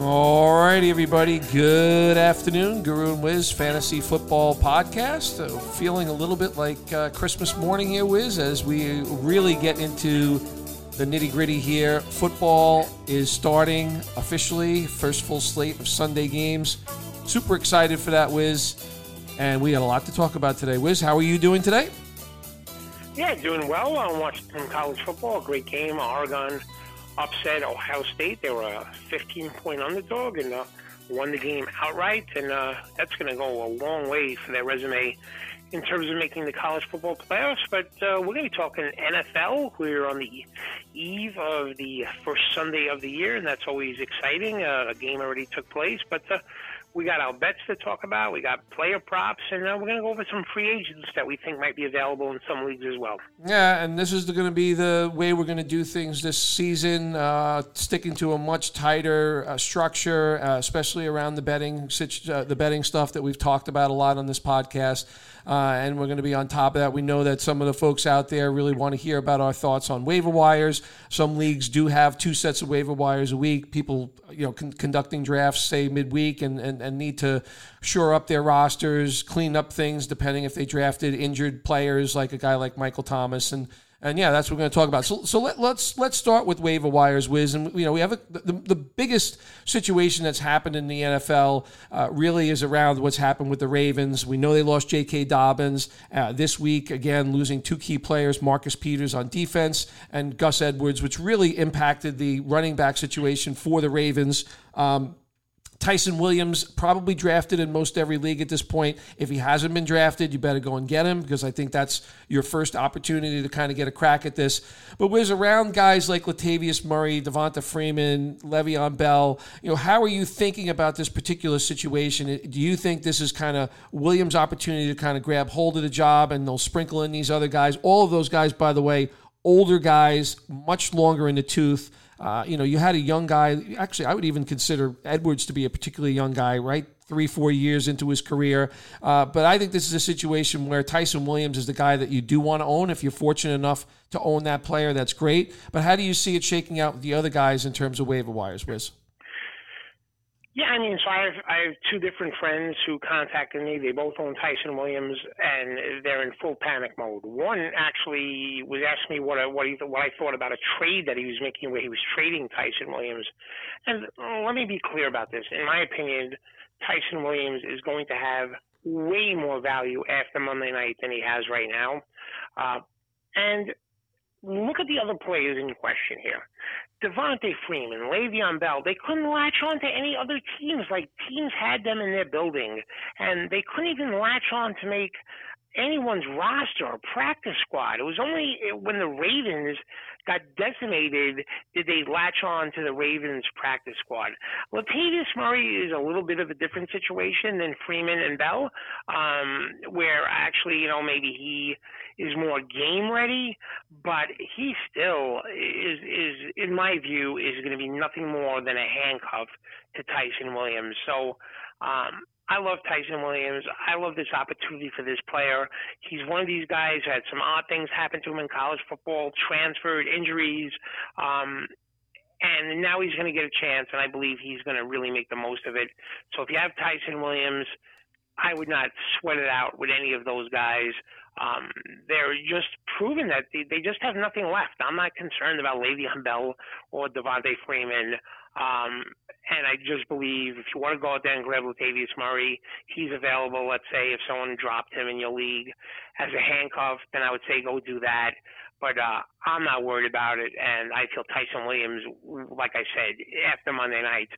All righty, everybody. Good afternoon. Guru and Wiz Fantasy Football Podcast. Uh, feeling a little bit like uh, Christmas morning here, Wiz, as we really get into the nitty gritty here. Football is starting officially. First full slate of Sunday games. Super excited for that, Wiz. And we got a lot to talk about today. Wiz, how are you doing today? Yeah, doing well. I watched some college football. Great game. Oregon upset Ohio State. They were a 15 point underdog and uh, won the game outright. And uh, that's going to go a long way for their resume in terms of making the college football playoffs. But uh, we're going to be talking NFL. We're on the eve of the first Sunday of the year, and that's always exciting. Uh, a game already took place, but uh, we got our bets to talk about. We got player props, and uh, we're going to go over some free agents that we think might be available in some leagues as well. Yeah, and this is going to be the way we're going to do things this season, uh, sticking to a much tighter uh, structure, uh, especially around the betting, uh, the betting stuff that we've talked about a lot on this podcast. Uh, and we're going to be on top of that. We know that some of the folks out there really want to hear about our thoughts on waiver wires. Some leagues do have two sets of waiver wires a week. People, you know, con- conducting drafts say midweek and, and, and need to shore up their rosters, clean up things depending if they drafted injured players like a guy like Michael Thomas and and yeah, that's what we're going to talk about. So, so let, us let's, let's start with waiver wires, Wiz. And you know, we have a, the, the biggest situation that's happened in the NFL uh, really is around what's happened with the Ravens. We know they lost J.K. Dobbins uh, this week again, losing two key players, Marcus Peters on defense and Gus Edwards, which really impacted the running back situation for the Ravens. Um, Ty'Son Williams probably drafted in most every league at this point. If he hasn't been drafted, you better go and get him because I think that's your first opportunity to kind of get a crack at this. But was around guys like Latavius Murray, Devonta Freeman, Le'Veon Bell, you know, how are you thinking about this particular situation? Do you think this is kind of Williams' opportunity to kind of grab hold of the job and they'll sprinkle in these other guys? All of those guys, by the way, older guys, much longer in the tooth. Uh, you know, you had a young guy. Actually, I would even consider Edwards to be a particularly young guy, right? Three, four years into his career. Uh, but I think this is a situation where Ty'Son Williams is the guy that you do want to own. If you're fortunate enough to own that player, that's great. But how do you see it shaking out with the other guys in terms of waiver wires, Wiz? Yeah, I mean, so I have I have two different friends who contacted me. They both own Ty'Son Williams, and they're in full panic mode. One actually was asking me what I, what he what I thought about a trade that he was making, where he was trading Ty'Son Williams. And uh, let me be clear about this. In my opinion, Ty'Son Williams is going to have way more value after Monday night than he has right now. Uh, and look at the other players in question here. Devonta Freeman, Le'Veon Bell, they couldn't latch on to any other teams. Like teams had them in their building, and they couldn't even latch on to make anyone's roster or practice squad. It was only when the Ravens got decimated did they latch on to the Ravens practice squad. Latavius Murray is a little bit of a different situation than Freeman and Bell, um, where actually, you know, maybe he is more game ready, but he still is is in my view is going to be nothing more than a handcuff to Ty'Son Williams. So um, I love Ty'Son Williams. I love this opportunity for this player. He's one of these guys who had some odd things happen to him in college football, transferred, injuries, um, and now he's going to get a chance, and I believe he's going to really make the most of it. So if you have Ty'Son Williams, I would not sweat it out with any of those guys. Um, they're just proving that they, they just have nothing left. I'm not concerned about Le'Veon Bell or Devonta Freeman. Um, and I just believe if you want to go out there and grab Latavius Murray, he's available. Let's say if someone dropped him in your league as a handcuff, then I would say go do that. But uh, I'm not worried about it, and I feel Ty'Son Williams, like I said, after Monday night,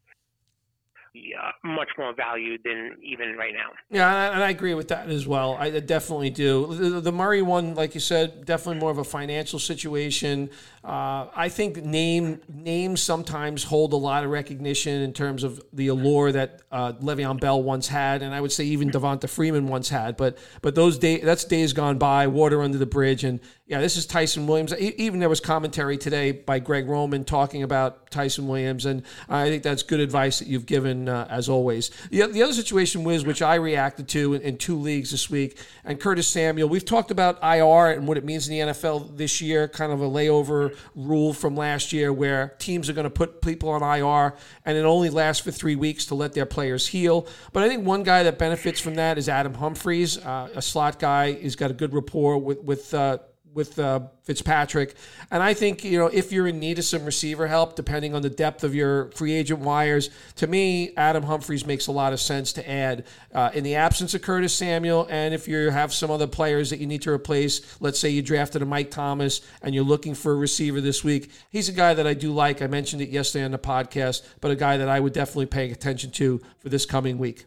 uh, much more valued than even right now. Yeah, and I agree with that as well. I definitely do. The, the Murray one, like you said, definitely more of a financial situation. Uh, I think name names sometimes hold a lot of recognition in terms of the allure that uh, Le'Veon Bell once had, and I would say even Devonta Freeman once had. But but those days, that's days gone by, water under the bridge, and Yeah, this is Ty'Son Williams. Even there was commentary today by Greg Roman talking about Ty'Son Williams, and I think that's good advice that you've given uh, as always. The, the other situation was, which I reacted to in, in, two leagues this week, and Curtis Samuel. We've talked about IR and what it means in the NFL this year, kind of a layover rule from last year where teams are going to put people on IR, and it only lasts for three weeks to let their players heal. But I think one guy that benefits from that is Adam Humphries, uh, a slot guy. He's got a good rapport with with. Uh, with uh, Fitzpatrick. And I think, you know, if you're in need of some receiver help, depending on the depth of your free agent wires, to me, Adam Humphries makes a lot of sense to add uh, in the absence of Curtis Samuel. And if you have some other players that you need to replace, let's say you drafted a Mike Thomas and you're looking for a receiver this week, he's a guy that I do like. I mentioned it yesterday on the podcast, but a guy that I would definitely pay attention to for this coming week.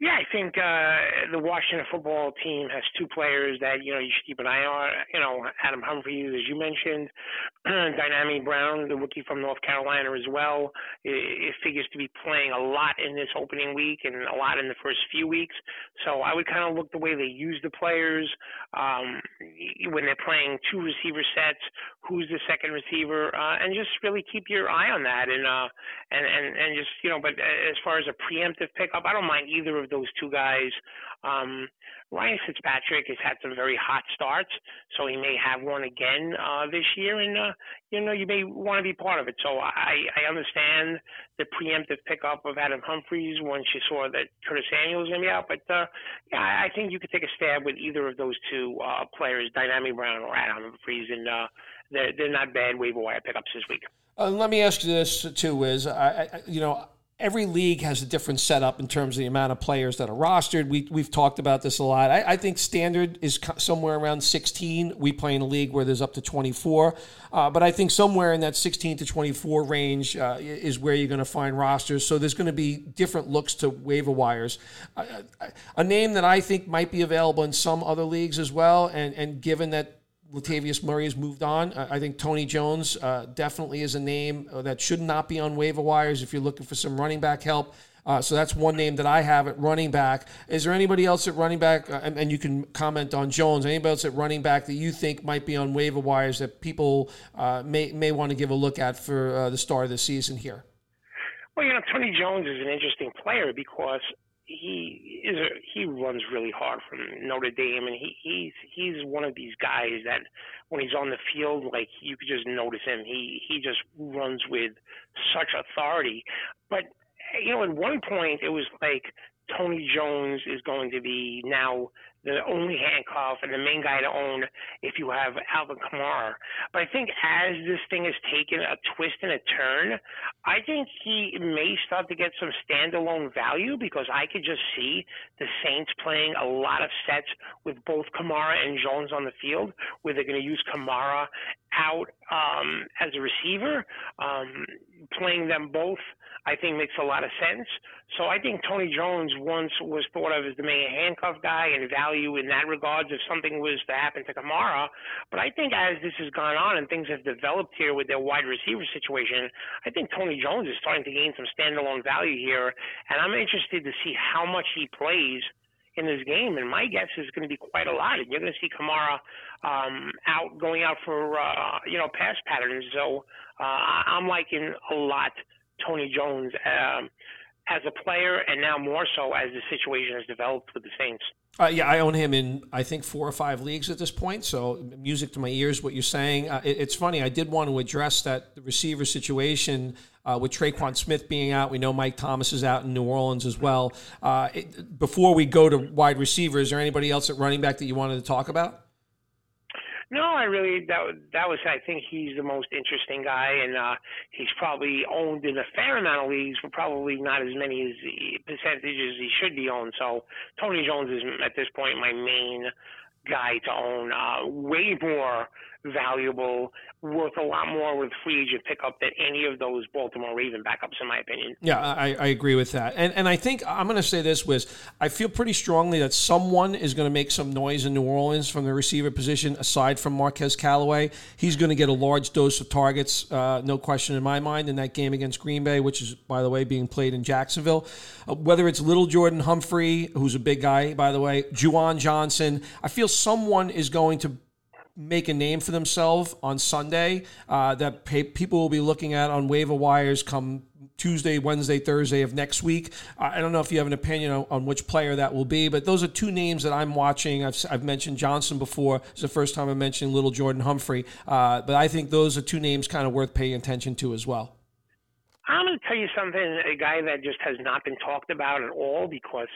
Yeah, I think uh, the Washington football team has two players that you know you should keep an eye on. You know, Adam Humphries, as you mentioned, Dyami Brown, the rookie from North Carolina as well. It, it figures to be playing a lot in this opening week and a lot in the first few weeks. So I would kind of look the way they use the players um, when they're playing two receiver sets. Who's the second receiver, uh, and just really keep your eye on that. And uh, and and and just you know, but as far as a preemptive pickup, I don't mind either of those two guys. Um, Ryan Fitzpatrick has had some very hot starts, so he may have one again uh, this year, and uh, you know you may want to be part of it. So I, I understand the preemptive pickup of Adam Humphries once you saw that Curtis Samuel was going to be out, but uh, yeah, I think you could take a stab with either of those two uh, players, Dyami Brown or Adam Humphries, and uh, they're they're not bad waiver wire pickups this week. Uh, let me ask you this too: Is I, I you know every league has a different setup in terms of the amount of players that are rostered. We, we've talked about this a lot. I, I think standard is somewhere around 16. We play in a league where there's up to 24. Uh, but I think somewhere in that 16 to 24 range uh, is where you're going to find rosters. So there's going to be different looks to waiver wires. Uh, a name that I think might be available in some other leagues as well, and, and given that Latavius Murray has moved on. I think Tony Jones uh, definitely is a name uh, that should not be on waiver wires if you're looking for some running back help. Uh, so that's one name that I have at running back. Is there anybody else at running back? Uh, and, and, you can comment on Jones. Anybody else at running back that you think might be on waiver wires that people uh, may may want to give a look at for uh, the start of the season here? Well, you know, Tony Jones is an interesting player because he is a, he runs really hard from Notre Dame, and he he's he's one of these guys that when he's on the field, like you could just notice him. He he just runs with such authority. But you know, at one point it was like Tony Jones is going to be now the only handcuff and the main guy to own if you have Alvin Kamara. But I think as this thing has taken a twist and a turn, I think he may start to get some standalone value because I could just see the Saints playing a lot of sets with both Kamara and Jones on the field, where they're going to use Kamara out um, as a receiver, um, playing them both I think makes a lot of sense. So I think Tony Jones once was thought of as the main handcuff guy and value in that regards if something was to happen to Kamara. But I think as this has gone on and things have developed here with their wide receiver situation, I think Tony Jones is starting to gain some standalone value here. And I'm interested to see how much he plays in this game, and my guess is going to be quite a lot. And you're going to see Kamara um, out going out for uh, you know pass patterns. So uh, I'm liking a lot Tony Jones um, as a player, and now more so as the situation has developed with the Saints. Uh, yeah, I own him in I think four or five leagues at this point. So music to my ears. What you're saying, uh, it, it's funny. I did want to address that the receiver situation uh, with Tre'Quan Smith being out. We know Mike Thomas is out in New Orleans as well. Uh, it, before we go to wide receiver, is there anybody else at running back that you wanted to talk about? No, I really that that was I think he's the most interesting guy, and uh, he's probably owned in a fair amount of leagues, but probably not as many as the percentages he should be owned. So Tony Jones is at this point my main guy to own. Uh, way more valuable, worth a lot more with free agent pickup than any of those Baltimore Raven backups, in my opinion. Yeah, I, I agree with that. And and I think I'm going to say this was I feel pretty strongly that someone is going to make some noise in New Orleans from the receiver position aside from Marquez Callaway. He's going to get a large dose of targets, uh, no question in my mind, in that game against Green Bay, which is, by the way, being played in Jacksonville. Uh, whether it's Lil'Jordan Humphrey, who's a big guy, by the way, Juwan Johnson, I feel someone is going to make a name for themselves on Sunday uh, that pay, people will be looking at on waiver wires come Tuesday, Wednesday, Thursday of next week. I don't know if you have an opinion on, on, which player that will be, but those are two names that I'm watching. I've, I've mentioned Johnson before. It's the first time I mentioned Lil'Jordan Humphrey, uh, but I think those are two names kind of worth paying attention to as well. I'm going to tell you something. A guy that just has not been talked about at all because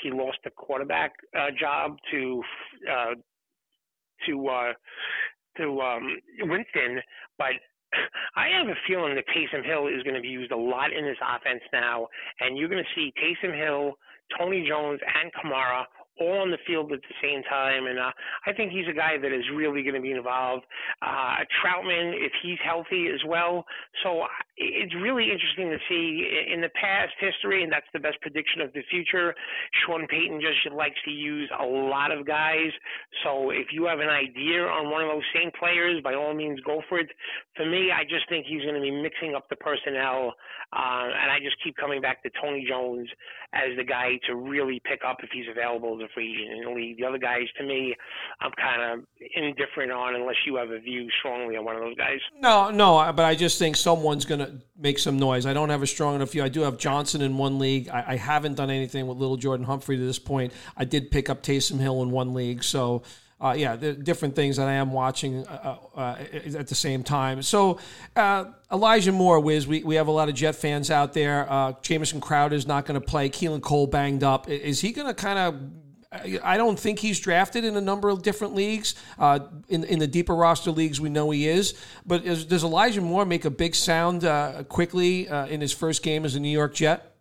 he lost the quarterback uh, job to uh, to uh, to um, Winston, but I have a feeling that Taysom Hill is going to be used a lot in this offense now, and you're going to see Taysom Hill, Tony Jones, and Kamara all on the field at the same time. And uh, I think he's a guy that is really going to be involved. Uh, Trautman, if he's healthy as well. So it's really interesting to see in the past history, and that's the best prediction of the future. Sean Payton just likes to use a lot of guys. So if you have an idea on one of those same players, by all means, go for it. For me, I just think he's going to be mixing up the personnel, uh, and I just keep coming back to Tony Jones as the guy to really pick up if he's available as a free the league. The other guys, to me, I'm kind of indifferent on unless you have a view strongly on one of those guys. No, no, but I just think someone's going to make some noise. I don't have a strong enough view. I do have Johnson in one league. I, I haven't done anything with Lil'Jordan Humphrey to this point. I did pick up Taysom Hill in one league, so. Uh, yeah, the different things that I am watching uh, uh, uh at the same time. So, uh, Elijah Moore, Wiz, we, we have a lot of Jet fans out there. Uh, Jamison Crowder is not going to play. Keelan Cole banged up. Is he going to kind of I don't think he's drafted in a number of different leagues. Uh, in in the deeper roster leagues, we know he is. But is, does Elijah Moore make a big sound uh, quickly uh, in his first game as a New York Jet?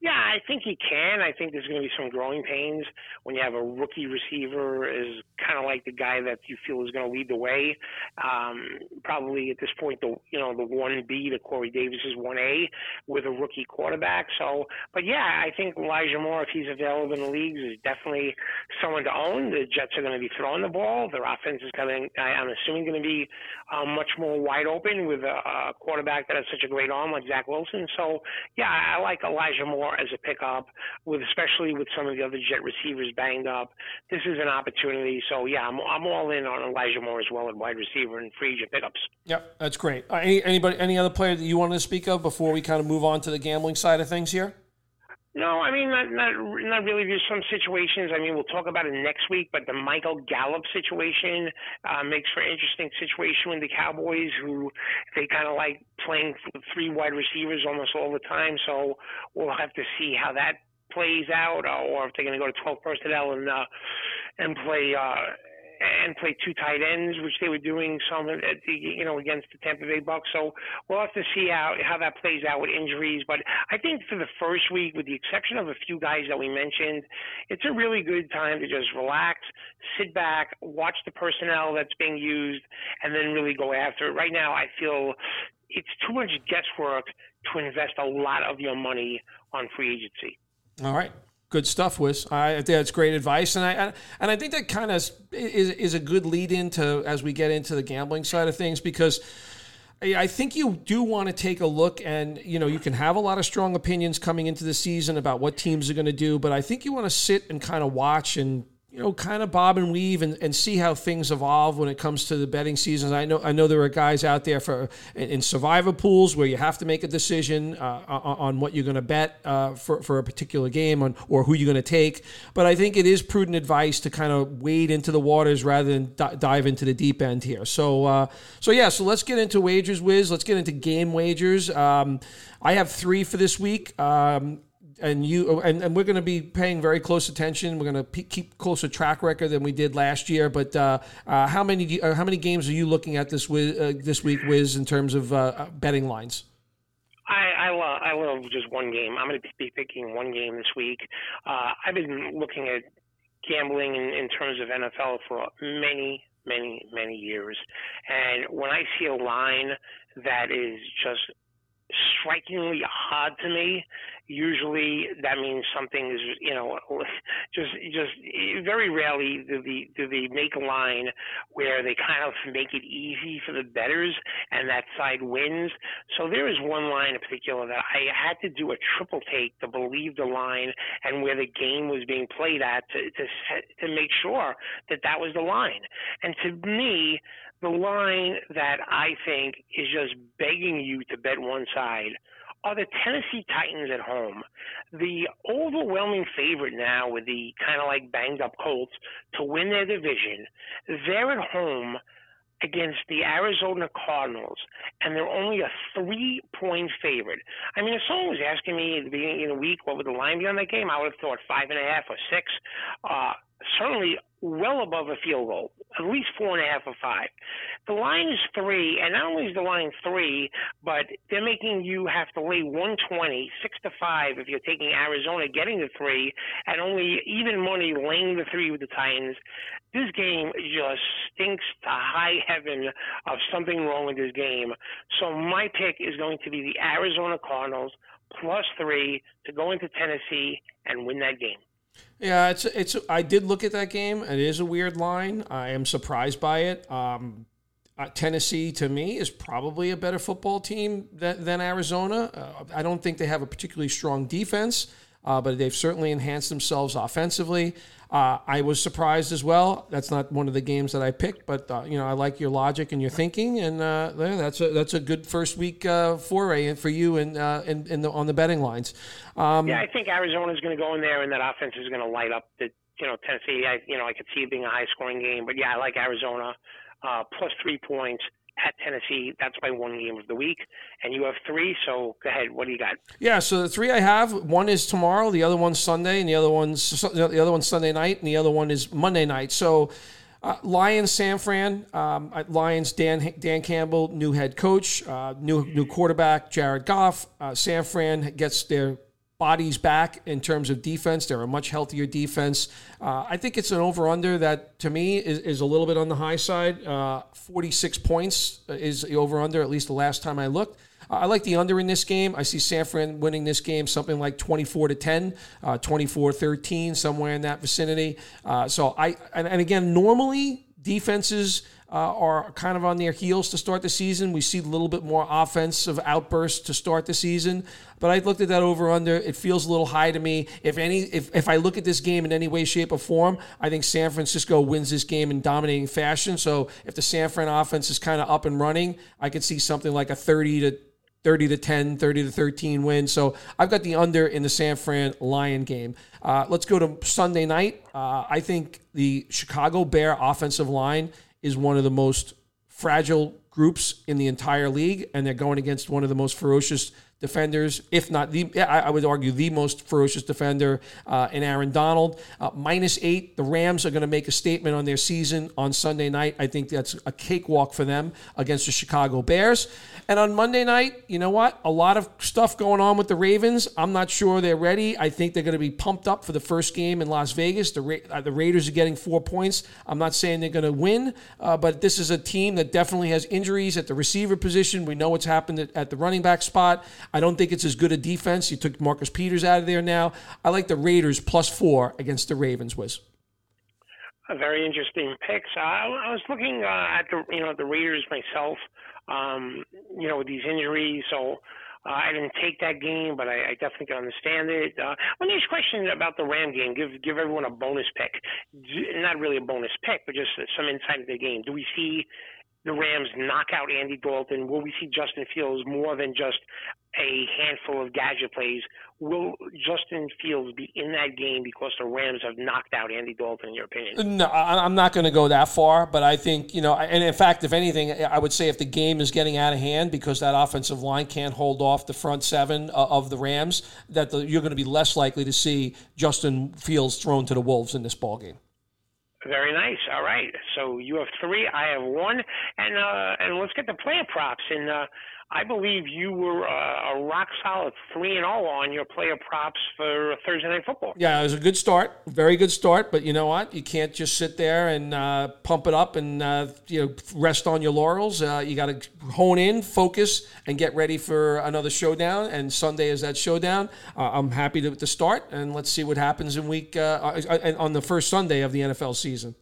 Yeah, I think he can. I think there's going to be some growing pains when you have a rookie receiver is kind of like the guy that you feel is going to lead the way. Um, probably at this point, the you know the one B, the Corey Davis is one A with a rookie quarterback. So, but yeah, I think Elijah Moore, if he's available in the leagues, is definitely someone to own. The Jets are going to be throwing the ball. Their offense is to, I'm assuming, going to be um, much more wide open with a, a quarterback that has such a great arm like Zach Wilson. So, yeah, I like Elijah Moore as a pickup, with especially with some of the other Jet receivers banged up. This is an opportunity. So yeah, I'm, I'm all in on Elijah Moore as well at wide receiver and free agent pickups. Yep, that's great. Uh, any anybody any other player that you wanted to speak of before we kind of move on to the gambling side of things here? No, I mean not not not really. There's some situations. I mean, we'll talk about it next week. But the Michael Gallup situation uh, makes for an interesting situation with the Cowboys, who they kind of like playing three wide receivers almost all the time. So we'll have to see how that plays out, or if they're going to go to 12 personnel and uh, and play. Uh, and play two tight ends, which they were doing some at the, you know against the Tampa Bay Bucks. So we'll have to see how how that plays out with injuries. But I think for the first week, with the exception of a few guys that we mentioned, it's a really good time to just relax, sit back, watch the personnel that's being used, and then really go after it. Right now, I feel it's too much guesswork to invest a lot of your money on free agency. All right. Good stuff, Wiz. I think that's great advice, and I and I think that kind of is is a good lead into as we get into the gambling side of things because I think you do want to take a look, and you know you can have a lot of strong opinions coming into the season about what teams are going to do, but I think you want to sit and kind of watch and you know, kind of bob and weave and, and see how things evolve when it comes to the betting seasons. I know I know there are guys out there for in, survivor pools where you have to make a decision uh, on what you're going to bet uh, for, for a particular game on, or who you're going to take. But I think it is prudent advice to kind of wade into the waters rather than d- dive into the deep end here. So uh, so yeah, so let's get into wagers, Wiz. Let's get into game wagers. Um, I have three for this week. Um, and you and, and we're going to be paying very close attention. We're going to keep closer track record than we did last year. But uh, uh, how many you, uh, how many games are you looking at this uh, this week, Wiz, in terms of uh, uh, betting lines? I I love, I love just one game. I'm going to be picking one game this week. I've been looking at gambling in, in terms of NFL for many many many years, and when I see a line that is just strikingly hard to me. Usually that means something is you know just just very rarely do the do they make a line where they kind of make it easy for the betters and that side wins. So there is one line in particular that I had to do a triple take to believe the line and where the game was being played at to to to make sure that that was the line. And to me the line that I think is just begging you to bet one side are the Tennessee Titans at home. The overwhelming favorite now with the kind of like banged up Colts to win their division. They're at home against the Arizona Cardinals, and they're only a three point favorite. I mean, if someone was asking me at the beginning of the week what would the line be on that game, I would have thought five and a half or six. Uh, certainly well above a field goal, at least four and a half or five. The line is three, and not only is the line three, but they're making you have to lay 120, six to five if you're taking Arizona getting the three, and only even money laying the three with the Titans. This game just stinks to high heaven of something wrong with this game. So my pick is going to be the Arizona Cardinals plus three to go into Tennessee and win that game. Yeah, it's it's. I did look at that game. It is a weird line. I am surprised by it. Um, uh, Tennessee, to me, is probably a better football team than, than Arizona. Uh, I don't think they have a particularly strong defense, uh, but they've certainly enhanced themselves offensively. Uh, I was surprised as well. That's not one of the games that I picked, but uh, you know I like your logic and your thinking, and uh, yeah, that's a that's a good first week uh, foray for you and uh, the, on the betting lines. Um, yeah, I think Arizona is going to go in there, and that offense is going to light up the you know Tennessee. I you know I could see it being a high scoring game, but yeah, I like Arizona uh, plus three points at Tennessee. That's my one game of the week. And you have three, so go ahead. What do you got? Yeah, so the three I have, one is tomorrow, the other one's Sunday, and the other one's the other one's Sunday night, and the other one is Monday night. So. Uh, Lions, San Fran. Um, Lions, Dan Dan Campbell, new head coach, uh, new new quarterback, Jared Goff. Uh, San Fran gets their bodies back in terms of defense. They're a much healthier defense. Uh, I think it's an over under that to me is, is, a little bit on the high side. Uh, 46 points is the over under, at least the last time I looked. I like the under in this game. I see San Fran winning this game something like 24 to 10, uh, 24 13, somewhere in that vicinity. Uh, so I, and, and again, normally defenses uh, are kind of on their heels to start the season. We see a little bit more offensive outbursts to start the season. But I looked at that over under. It feels a little high to me. If any, if, if I look at this game in any way, shape, or form, I think San Francisco wins this game in dominating fashion. So if the San Fran offense is kind of up and running, I could see something like a 30 to 30 to 10, 30 to 13 win. So I've got the under in the San Fran Lion game. Uh, let's go to Sunday night. Uh, I think the Chicago Bear offensive line is one of the most fragile groups in the entire league, and they're going against one of the most ferocious defenders, if not the, I would argue the most ferocious defender uh, in Aaron Donald. Uh, minus eight, the Rams are going to make a statement on their season on Sunday night. I think that's a cakewalk for them against the Chicago Bears. And on Monday night, you know what? A lot of stuff going on with the Ravens. I'm not sure they're ready. I think they're going to be pumped up for the first game in Las Vegas. The, Ra- uh, the Raiders are getting four points. I'm not saying they're going to win, uh, but this is a team that definitely has injuries at the receiver position. We know what's happened at, at the running back spot. I don't think it's as good a defense. You took Marcus Peters out of there now. I like the Raiders plus four against the Ravens, Wiz. A very interesting pick. I, was looking uh, at the you know the Raiders myself um, you know, with these injuries. So uh, I didn't take that game, but I, I definitely can understand it. Uh, me ask question about the Ram game. Give give everyone a bonus pick. Not really a bonus pick, but just some insight into the game. Do we see the Rams knock out Andy Dalton? Will we see Justin Fields more than just a handful of gadget plays? Will Justin Fields be in that game because the Rams have knocked out Andy Dalton, in your opinion? No, I'm not going to go that far, but I think, you know, and in fact, if anything, I would say if the game is getting out of hand because that offensive line can't hold off the front seven uh, of the Rams, that the, you're going to be less likely to see Justin Fields thrown to the Wolves in this ball game. Very nice. All right. So you have three. I have one, and uh, and let's get the player props. And uh, I believe you were uh, a rock solid three and all on your player props for Thursday night football. Yeah, it was a good start, very good start. But you know what? You can't just sit there and uh, pump it up and uh, you know rest on your laurels. Uh, you got to hone in, focus, and get ready for another showdown. And Sunday is that showdown. Uh, I'm happy to, to, start, and let's see what happens in week uh, on the first Sunday of the NFL season.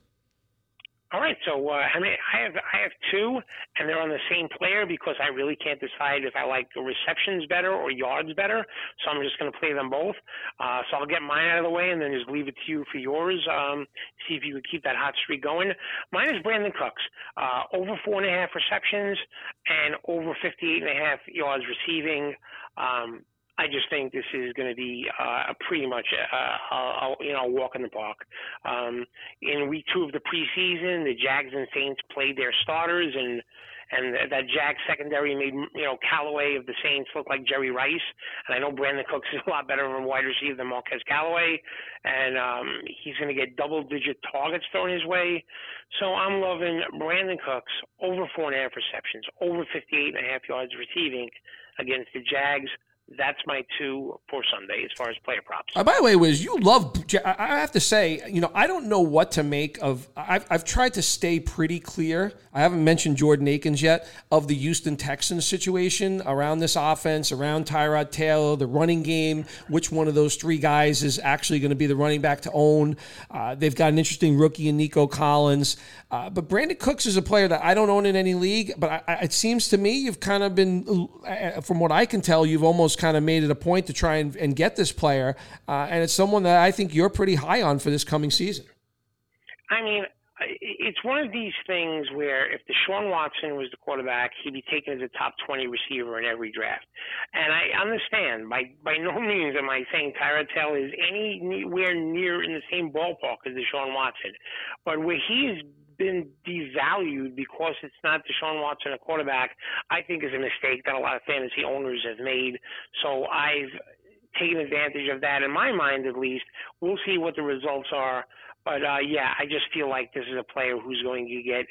All right, so uh, I mean, I have I have two, and they're on the same player because I really can't decide if I like receptions better or yards better. So I'm just going to play them both. Uh, so I'll get mine out of the way, and then just leave it to you for yours. Um, see if you can keep that hot streak going. Mine is Brandin Cooks, uh, over four and a half receptions and over 58 and a half yards receiving. Um, I just think this is going to be uh, pretty much a, a, a, you know walk in the park. Um, in week two of the preseason, the Jags and Saints played their starters, and and that Jags secondary made you know Callaway of the Saints look like Jerry Rice. And I know Brandin Cooks is a lot better of a wide receiver than Marquez Callaway, and um, he's going to get double-digit targets thrown his way. So I'm loving Brandin Cooks over four and a half receptions, over 58 and a half yards receiving against the Jags that's my two for Sunday as far as player props. Uh, by the way, Wiz, you love. I have to say, you know, I don't know what to make of. I've, I've tried to stay pretty clear. I haven't mentioned Jordan Akins yet of the Houston Texans situation around this offense, around Tyrod Taylor, the running game. Which one of those three guys is actually going to be the running back to own? Uh, they've got an interesting rookie in Nico Collins, uh, but Brandin Cooks is a player that I don't own in any league. But I, it seems to me you've kind of been, uh, from what I can tell, you've almost kind of made it a point to try and, and get this player, uh, and it's someone that I think you're pretty high on for this coming season. I mean, it's one of these things where if Deshaun Watson was the quarterback, he'd be taken as a top 20 receiver in every draft. And I understand, by by no means am I saying Tyrod Taylor is anywhere near in the same ballpark as Deshaun Watson. But where he's been devalued because it's not Deshaun Watson a quarterback, I think is a mistake that a lot of fantasy owners have made. So I've taken advantage of that in my mind at least. We'll see what the results are. But uh, yeah, I just feel like this is a player who's going to get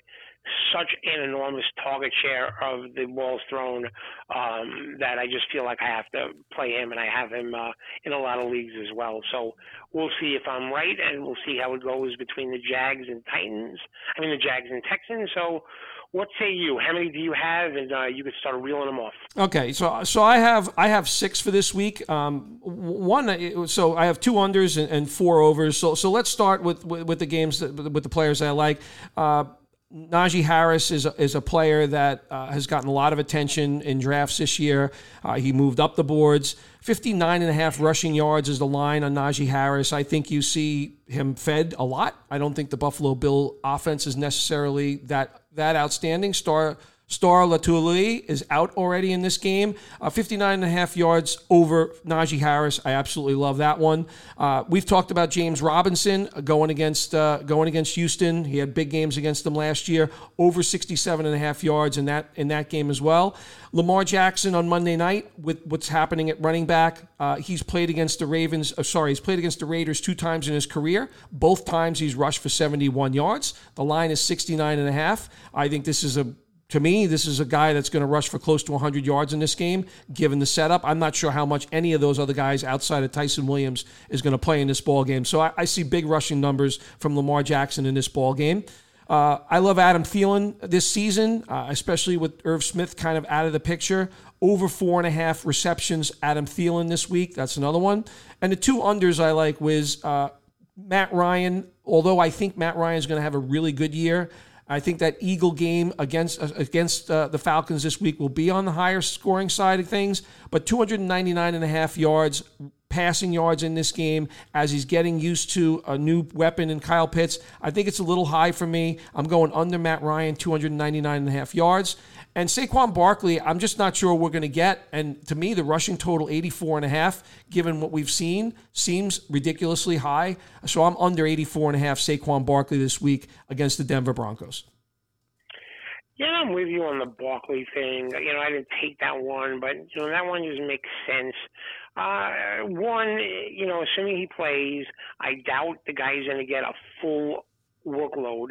such an enormous target share of the balls thrown um, that I just feel like I have to play him, and I have him uh, in a lot of leagues as well. So we'll see if I'm right, and we'll see how it goes between the Jags and Titans. I mean, the Jags and Texans. So what say you? How many do you have? And uh, you could start reeling them off. Okay, so so I have I have six for this week. Um, one, so I have two unders and, and, four overs. So so let's start with with, with the games that, with the players I like. Uh, Najee Harris is a, is a player that uh, has gotten a lot of attention in drafts this year. Uh, he moved up the boards. 59 and a half rushing yards is the line on Najee Harris. I think you see him fed a lot. I don't think the Buffalo Bill offense is necessarily that that outstanding. Star Star Lotulelei is out already in this game. Uh, 59 and a half yards over Najee Harris. I absolutely love that one. Uh, we've talked about James Robinson going against uh, going against Houston. He had big games against them last year. Over 67 and a half yards in that in that game as well. Lamar Jackson on Monday night with what's happening at running back. Uh, he's played against the Ravens. Uh, sorry, he's played against the Raiders two times in his career. Both times he's rushed for 71 yards. The line is 69 and a half. I think this is a to me, this is a guy that's going to rush for close to 100 yards in this game, given the setup. I'm not sure how much any of those other guys outside of Ty'Son Williams is going to play in this ball game. So I, I see big rushing numbers from Lamar Jackson in this ball game. Uh, I love Adam Thielen this season, uh, especially with Irv Smith kind of out of the picture. Over four and a half receptions, Adam Thielen this week. That's another one. And the two unders I like was uh, Matt Ryan. Although I think Matt Ryan is going to have a really good year, I think that Eagle game against uh, against uh, the Falcons this week will be on the higher scoring side of things, but 299 and a half yards passing yards in this game as he's getting used to a new weapon in Kyle Pitts. I think it's a little high for me. I'm going under Matt Ryan, 299 and a half yards. And Saquon Barkley, I'm just not sure we're going to get. And to me, the rushing total 84 and a half, given what we've seen, seems ridiculously high. So I'm under 84 and a half Saquon Barkley this week against the Denver Broncos. Yeah, I'm with you on the Barkley thing. You know, I didn't take that one, but you know that one just makes sense. Uh, one, you know, assuming he plays, I doubt the guy's going to get a full workload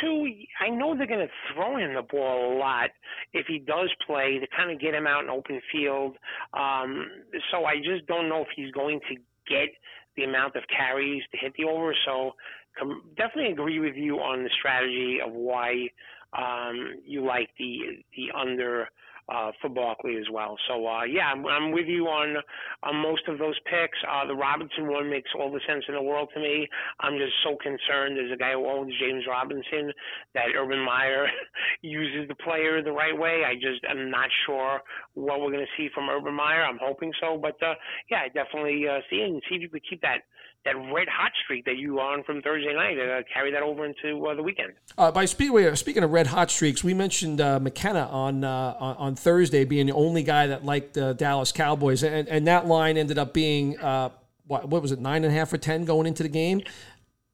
two, I know they're going to throw him the ball a lot if he does play to kind of get him out in open field. Um, so I just don't know if he's going to get the amount of carries to hit the over. So com- definitely agree with you on the strategy of why um, you like the the under uh, for Barkley as well. So uh, yeah, I'm, I'm with you on on most of those picks. Uh, the Robinson one makes all the sense in the world to me. I'm just so concerned as a guy who owns James Robinson that Urban Meyer uses the player the right way. I just am not sure what we're going to see from Urban Meyer. I'm hoping so, but uh, yeah, I definitely uh, see and see if you could keep that that red hot streak that you on from Thursday night and uh, carry that over into uh, the weekend. Uh, by speaking speaking of red hot streaks, we mentioned uh, McKenna on, uh, on, on Thursday being the only guy that liked the Dallas Cowboys, and, and that line ended up being uh, what, what was it nine and a half or ten going into the game.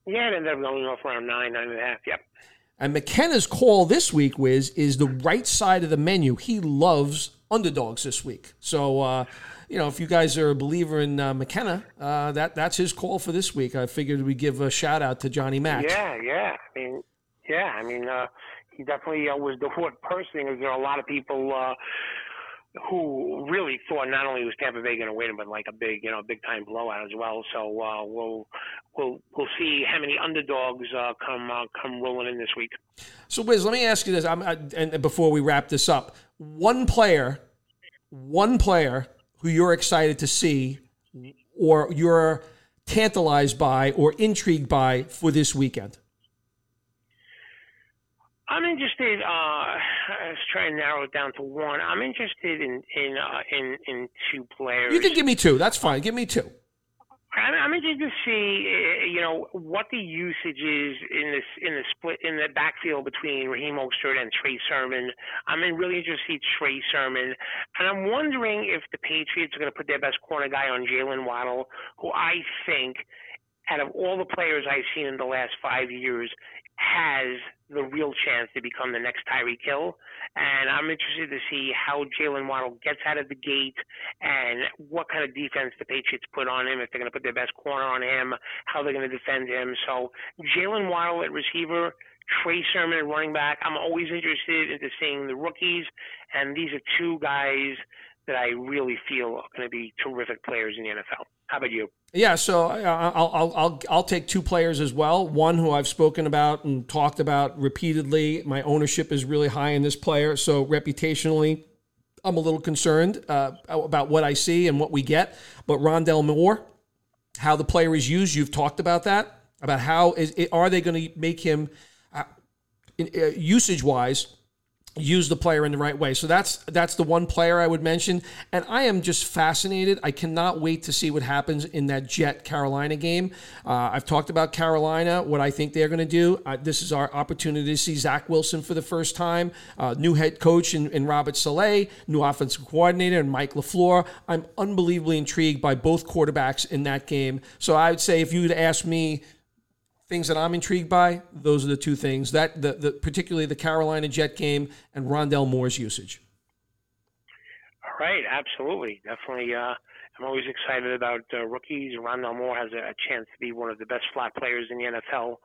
Yeah, it ended up going off around nine, nine and a half. Yep. And McKenna's call this week, Wiz, is the right side of the menu. He loves underdogs this week. So you know, if you guys are a believer in uh, McKenna, uh, that that's his call for this week. I figured we give a shout out to Johnny Mack. Yeah, yeah. I mean, yeah. I mean, uh, he definitely uh, was the what person is there are a lot of people uh, who really thought not only was Tampa Bay going to win, but like a big, you know, big time blowout as well. So uh, we'll we'll we'll see how many underdogs uh, come uh, come rolling in this week. So, Wiz, let me ask you this, I'm, I, and before we wrap this up, one player, one player who you're excited to see or you're tantalized by or intrigued by for this weekend? I'm interested. Uh, let's try and narrow it down to one. I'm interested in in uh, in in two players. You can give me two. That's fine. Give me two. I'm, I'm interested to see, uh, you know, what the usage is in this in the split in the backfield between Raheem Mostert and Trey Sermon. I'm really interested to see Trey Sermon, and I'm wondering if the Patriots are going to put their best corner guy on Jaylen Waddle, who I think, out of all the players I've seen in the last five years, has the real chance to become the next Tyreek Hill. And I'm interested to see how Jaylen Waddle gets out of the gate and what kind of defense the Patriots put on him, if they're going to put their best corner on him, how they're going to defend him. So Jaylen Waddle at receiver, Trey Sermon at running back. I'm always interested into seeing the rookies, and these are two guys that I really feel are going to be terrific players in the NFL. How about you? Yeah, so I'll, I'll, I'll, I'll take two players as well. One who I've spoken about and talked about repeatedly. My ownership is really high in this player, so reputationally, I'm a little concerned uh, about what I see and what we get. But Rondale Moore, how the player is used, you've talked about that. About how is are they going to make him uh, uh, usage wise use the player in the right way. So that's that's the one player I would mention, and I am just fascinated. I cannot wait to see what happens in that Jet Carolina game. Uh, I've talked about Carolina, what I think they're going to do. Uh, this is our opportunity to see Zach Wilson for the first time, uh, new head coach in, in Robert Saleh, new offensive coordinator, and Mike LaFleur. I'm unbelievably intrigued by both quarterbacks in that game. So I would say if you would ask me things that I'm intrigued by, those are the two things that the, the particularly the Carolina Jet game and Rondale Moore's usage. All right, absolutely, definitely. Uh, I'm always excited about uh, rookies. Rondale Moore has a, a chance to be one of the best flat players in the NFL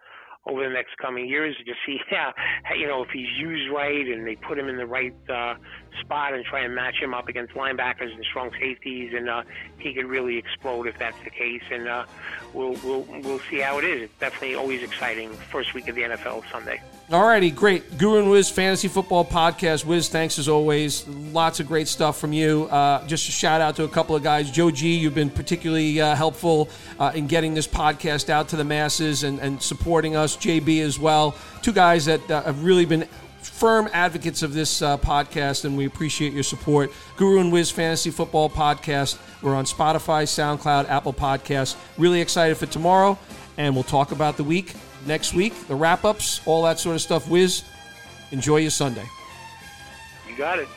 over the next coming years to see, yeah, you know, if he's used right and they put him in the right uh, spot and try and match him up against linebackers and strong safeties, and uh, he could really explode if that's the case. And uh, we'll we'll we'll see how it is. It's definitely always exciting. First week of the NFL Sunday. Alrighty, great. Guru and Wiz Fantasy Football Podcast. Wiz, thanks as always. Lots of great stuff from you. Uh, just a shout out to a couple of guys. Joe G, you've been particularly uh, helpful uh, in getting this podcast out to the masses and, and supporting us. JB as well. Two guys that uh, have really been firm advocates of this uh, podcast, and we appreciate your support. Guru and Wiz Fantasy Football Podcast. We're on Spotify, SoundCloud, Apple Podcasts. Really excited for tomorrow, and we'll talk about the week next week, the wrap ups, all that sort of stuff. Wiz, enjoy your Sunday. You got it.